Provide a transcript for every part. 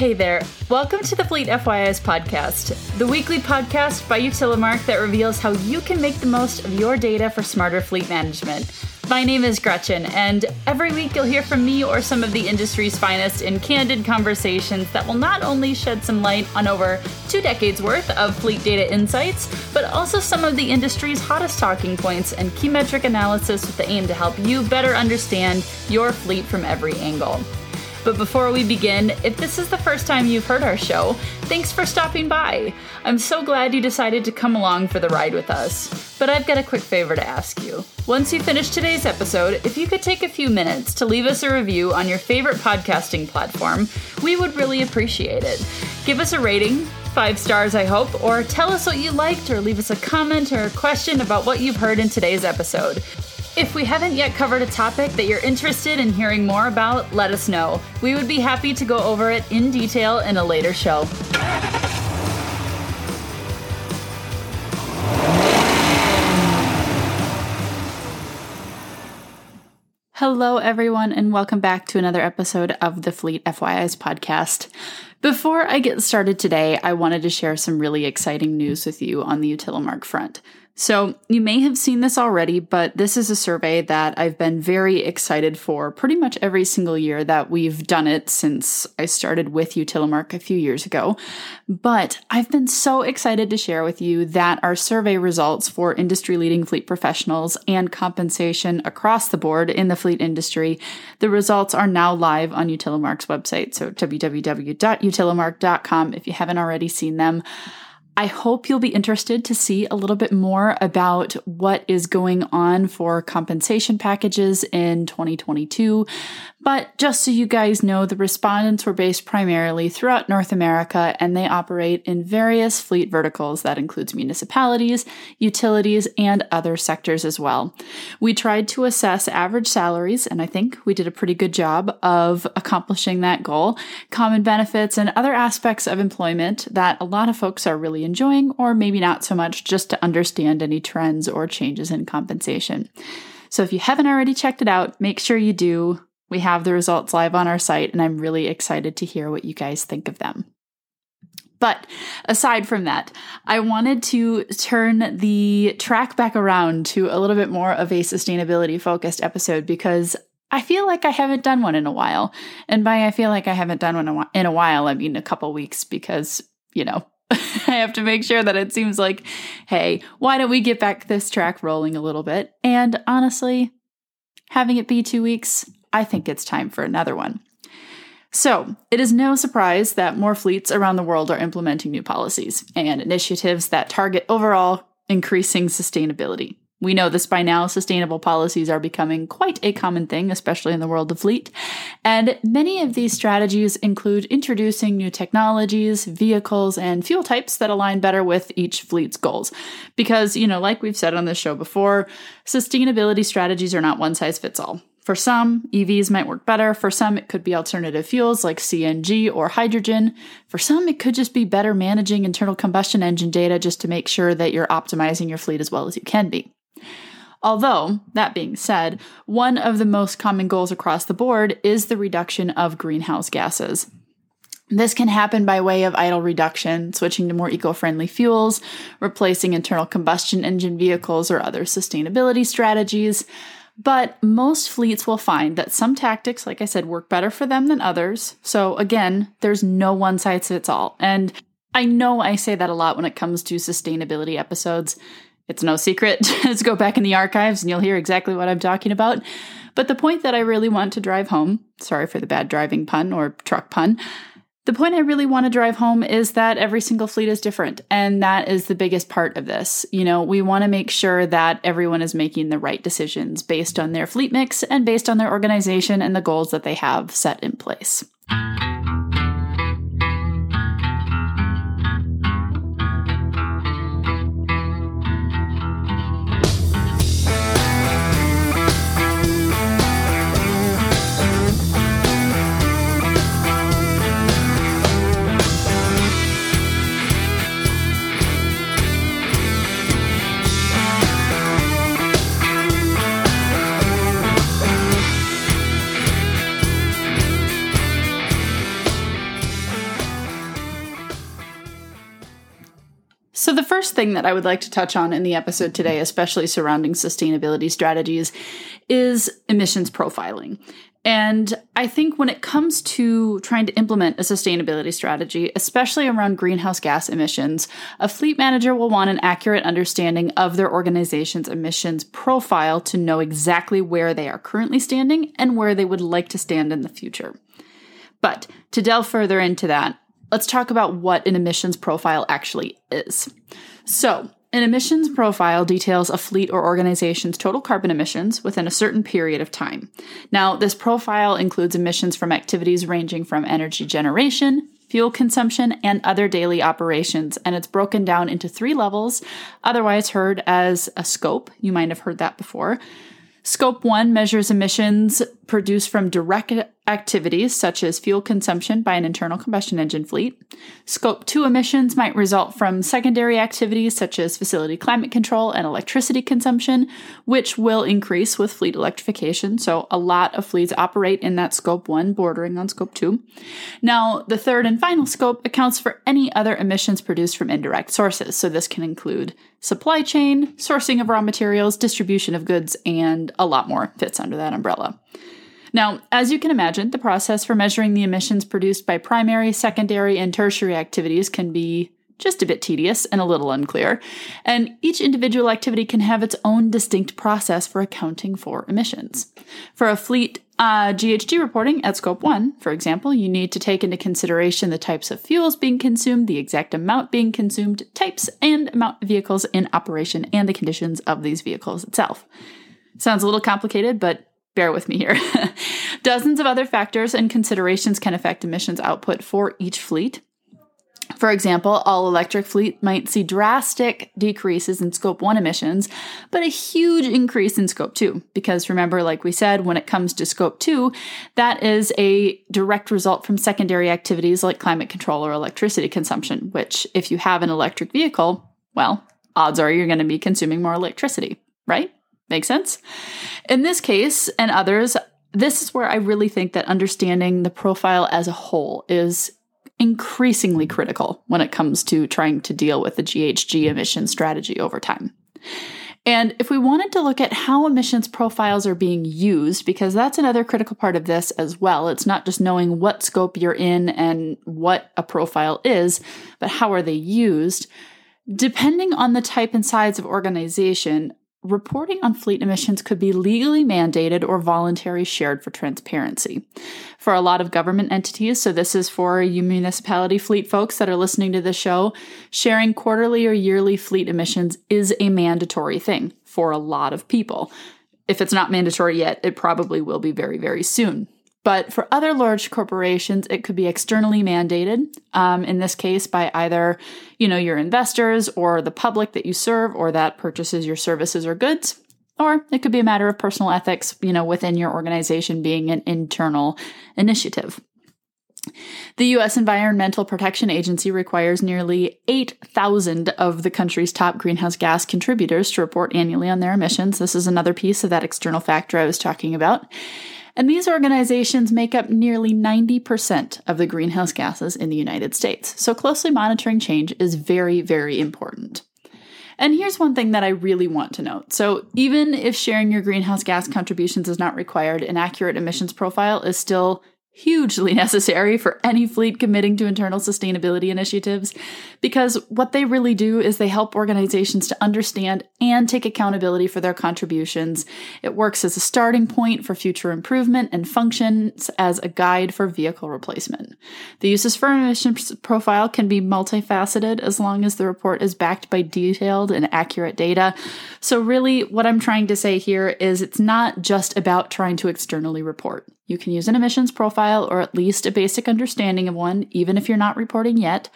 Hey there. Welcome to the Fleet FYI's podcast, the weekly podcast by Utilimarc that reveals how you can make the most of your data for smarter fleet management. My name is Gretchen, and every week you'll hear from me or some of the industry's finest in candid conversations that will not only shed some light on over two decades worth of fleet data insights, but also some of the industry's hottest talking points and key metric analysis with the aim to help you better understand your fleet from every angle. But before we begin, if this is the first time you've heard our show, thanks for stopping by. I'm so glad you decided to come along for the ride with us. But I've got a quick favor to ask you. Once you finish today's episode, if you could take a few minutes to leave us a review on your favorite podcasting platform, we would really appreciate it. Give us a rating, five stars, I hope, or tell us what you liked, or leave us a comment or a question about what you've heard in today's episode. If we haven't yet covered a topic that you're interested in hearing more about, let us know. We would be happy to go over it in detail in a later show. Hello, everyone, and welcome back to another episode of the Fleet FYI's podcast. Before I get started today, I wanted to share some really exciting news with you on the Utilimarc front. So, you may have seen this already, but this is a survey that I've been very excited for pretty much every single year that we've done it since I started with Utilimarc a few years ago. But I've been so excited to share with you that our survey results for industry leading fleet professionals and compensation across the board in the fleet industry, the results are now live on Utilimarc's website. So, www.utilimarc.com if you haven't already seen them. I hope you'll be interested to see a little bit more about what is going on for compensation packages in 2022. But just so you guys know, the respondents were based primarily throughout North America and they operate in various fleet verticals that includes municipalities, utilities, and other sectors as well. We tried to assess average salaries, and I think we did a pretty good job of accomplishing that goal, common benefits, and other aspects of employment that a lot of folks are really enjoying, or maybe not so much, just to understand any trends or changes in compensation. So if you haven't already checked it out, make sure you do. We have the results live on our site, and I'm really excited to hear what you guys think of them. But aside from that, I wanted to turn the track back around to a little bit more of a sustainability focused episode because I feel like I haven't done one in a while. And by I feel like I haven't done one in a while, I mean a couple weeks because, you know, I have to make sure that it seems like, hey, why don't we get back this track rolling a little bit? And honestly, having it be two weeks, I think it's time for another one. So, it is no surprise that more fleets around the world are implementing new policies and initiatives that target overall increasing sustainability. We know this by now, sustainable policies are becoming quite a common thing, especially in the world of fleet. And many of these strategies include introducing new technologies, vehicles, and fuel types that align better with each fleet's goals. Because, you know, like we've said on this show before, sustainability strategies are not one size fits all. For some, EVs might work better. For some, it could be alternative fuels like CNG or hydrogen. For some, it could just be better managing internal combustion engine data just to make sure that you're optimizing your fleet as well as you can be. Although, that being said, one of the most common goals across the board is the reduction of greenhouse gases. This can happen by way of idle reduction, switching to more eco friendly fuels, replacing internal combustion engine vehicles, or other sustainability strategies. But most fleets will find that some tactics, like I said, work better for them than others. So again, there's no one size fits all. And I know I say that a lot when it comes to sustainability episodes. It's no secret. Just go back in the archives and you'll hear exactly what I'm talking about. But the point that I really want to drive home, sorry for the bad driving pun or truck pun, the point I really want to drive home is that every single fleet is different. And that is the biggest part of this. You know, we want to make sure that everyone is making the right decisions based on their fleet mix and based on their organization and the goals that they have set in place. First thing that I would like to touch on in the episode today, especially surrounding sustainability strategies, is emissions profiling. And I think when it comes to trying to implement a sustainability strategy, especially around greenhouse gas emissions, a fleet manager will want an accurate understanding of their organization's emissions profile to know exactly where they are currently standing and where they would like to stand in the future. But to delve further into that, let's talk about what an emissions profile actually is. So, an emissions profile details a fleet or organization's total carbon emissions within a certain period of time. Now, this profile includes emissions from activities ranging from energy generation, fuel consumption, and other daily operations, and it's broken down into three levels, otherwise heard as a scope. You might have heard that before. Scope 1 measures emissions produced from direct activities such as fuel consumption by an internal combustion engine fleet. Scope 2 emissions might result from secondary activities such as facility climate control and electricity consumption, which will increase with fleet electrification. So, a lot of fleets operate in that Scope 1, bordering on Scope 2. Now, the third and final scope accounts for any other emissions produced from indirect sources. So, this can include supply chain, sourcing of raw materials, distribution of goods, and a lot more fits under that umbrella. Now, as you can imagine, the process for measuring the emissions produced by primary, secondary, and tertiary activities can be just a bit tedious and a little unclear, and each individual activity can have its own distinct process for accounting for emissions. For a fleet uh, GHG reporting at Scope 1, for example, you need to take into consideration the types of fuels being consumed, the exact amount being consumed, types and amount of vehicles in operation, and the conditions of these vehicles itself. Sounds a little complicated, but bear with me here. Dozens of other factors and considerations can affect emissions output for each fleet. For example, all electric fleet might see drastic decreases in scope 1 emissions, but a huge increase in scope 2 because remember like we said when it comes to scope 2, that is a direct result from secondary activities like climate control or electricity consumption, which if you have an electric vehicle, well, odds are you're going to be consuming more electricity, right? Make sense? In this case and others, this is where I really think that understanding the profile as a whole is increasingly critical when it comes to trying to deal with the GHG emission strategy over time. And if we wanted to look at how emissions profiles are being used, because that's another critical part of this as well, it's not just knowing what scope you're in and what a profile is, but how are they used. Depending on the type and size of organization, reporting on fleet emissions could be legally mandated or voluntary shared for transparency. For a lot of government entities, so this is for you municipality fleet folks that are listening to the show, sharing quarterly or yearly fleet emissions is a mandatory thing for a lot of people. If it's not mandatory yet, it probably will be very, very soon. But for other large corporations, it could be externally mandated. Um, in this case, by either, you know, your investors or the public that you serve or that purchases your services or goods. Or it could be a matter of personal ethics, you know, within your organization being an internal initiative. The U.S. Environmental Protection Agency requires nearly 8,000 of the country's top greenhouse gas contributors to report annually on their emissions. This is another piece of that external factor I was talking about. And these organizations make up nearly 90% of the greenhouse gases in the United States. So closely monitoring change is very, very important. And here's one thing that I really want to note. So, even if sharing your greenhouse gas contributions is not required, an accurate emissions profile is still hugely necessary for any fleet committing to internal sustainability initiatives because what they really do is they help organizations to understand and take accountability for their contributions. It works as a starting point for future improvement and functions as a guide for vehicle replacement. The uses for emissions profile can be multifaceted as long as the report is backed by detailed and accurate data. So, really, what I'm trying to say here is it's not just about trying to externally report. You can use an emissions profile or at least a basic understanding of one, even if you're not reporting yet,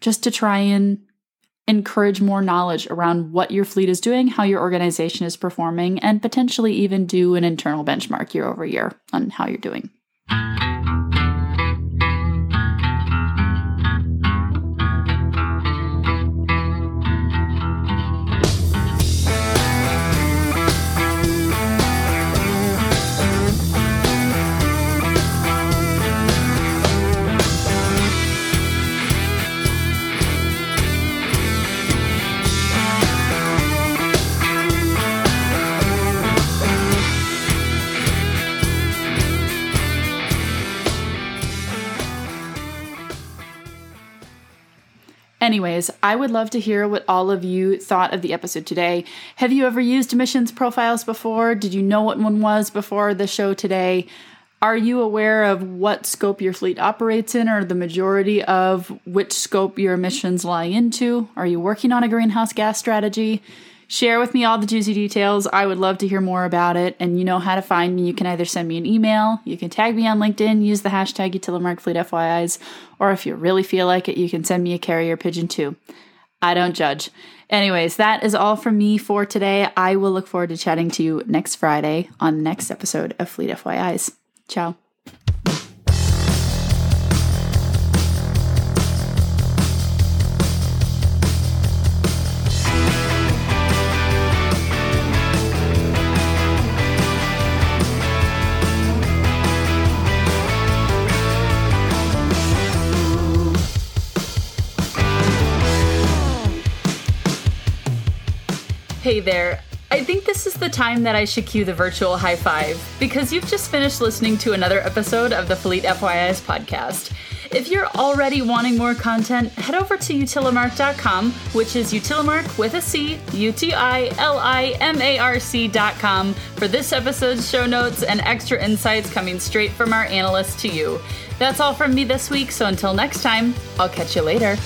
just to try and encourage more knowledge around what your fleet is doing, how your organization is performing, and potentially even do an internal benchmark year over year on how you're doing. Anyways, I would love to hear what all of you thought of the episode today. Have you ever used emissions profiles before? Did you know what one was before the show today? Are you aware of what scope your fleet operates in or the majority of which scope your emissions lie into? Are you working on a greenhouse gas strategy? Share with me all the juicy details. I would love to hear more about it. And you know how to find me. You can either send me an email, you can tag me on LinkedIn, use the hashtag UtilimarcFleetFYIs, or if you really feel like it, you can send me a carrier pigeon too. I don't judge. Anyways, that is all from me for today. I will look forward to chatting to you next Friday on the next episode of Fleet FYIs. Ciao. Hey there. I think this is the time that I should cue the virtual high five because you've just finished listening to another episode of the Fleet FYIs podcast. If you're already wanting more content, head over to utilimarc.com, which is utilimarc with a C, U T I L I M A R C.com, for this episode's show notes and extra insights coming straight from our analysts to you. That's all from me this week, so until next time, I'll catch you later.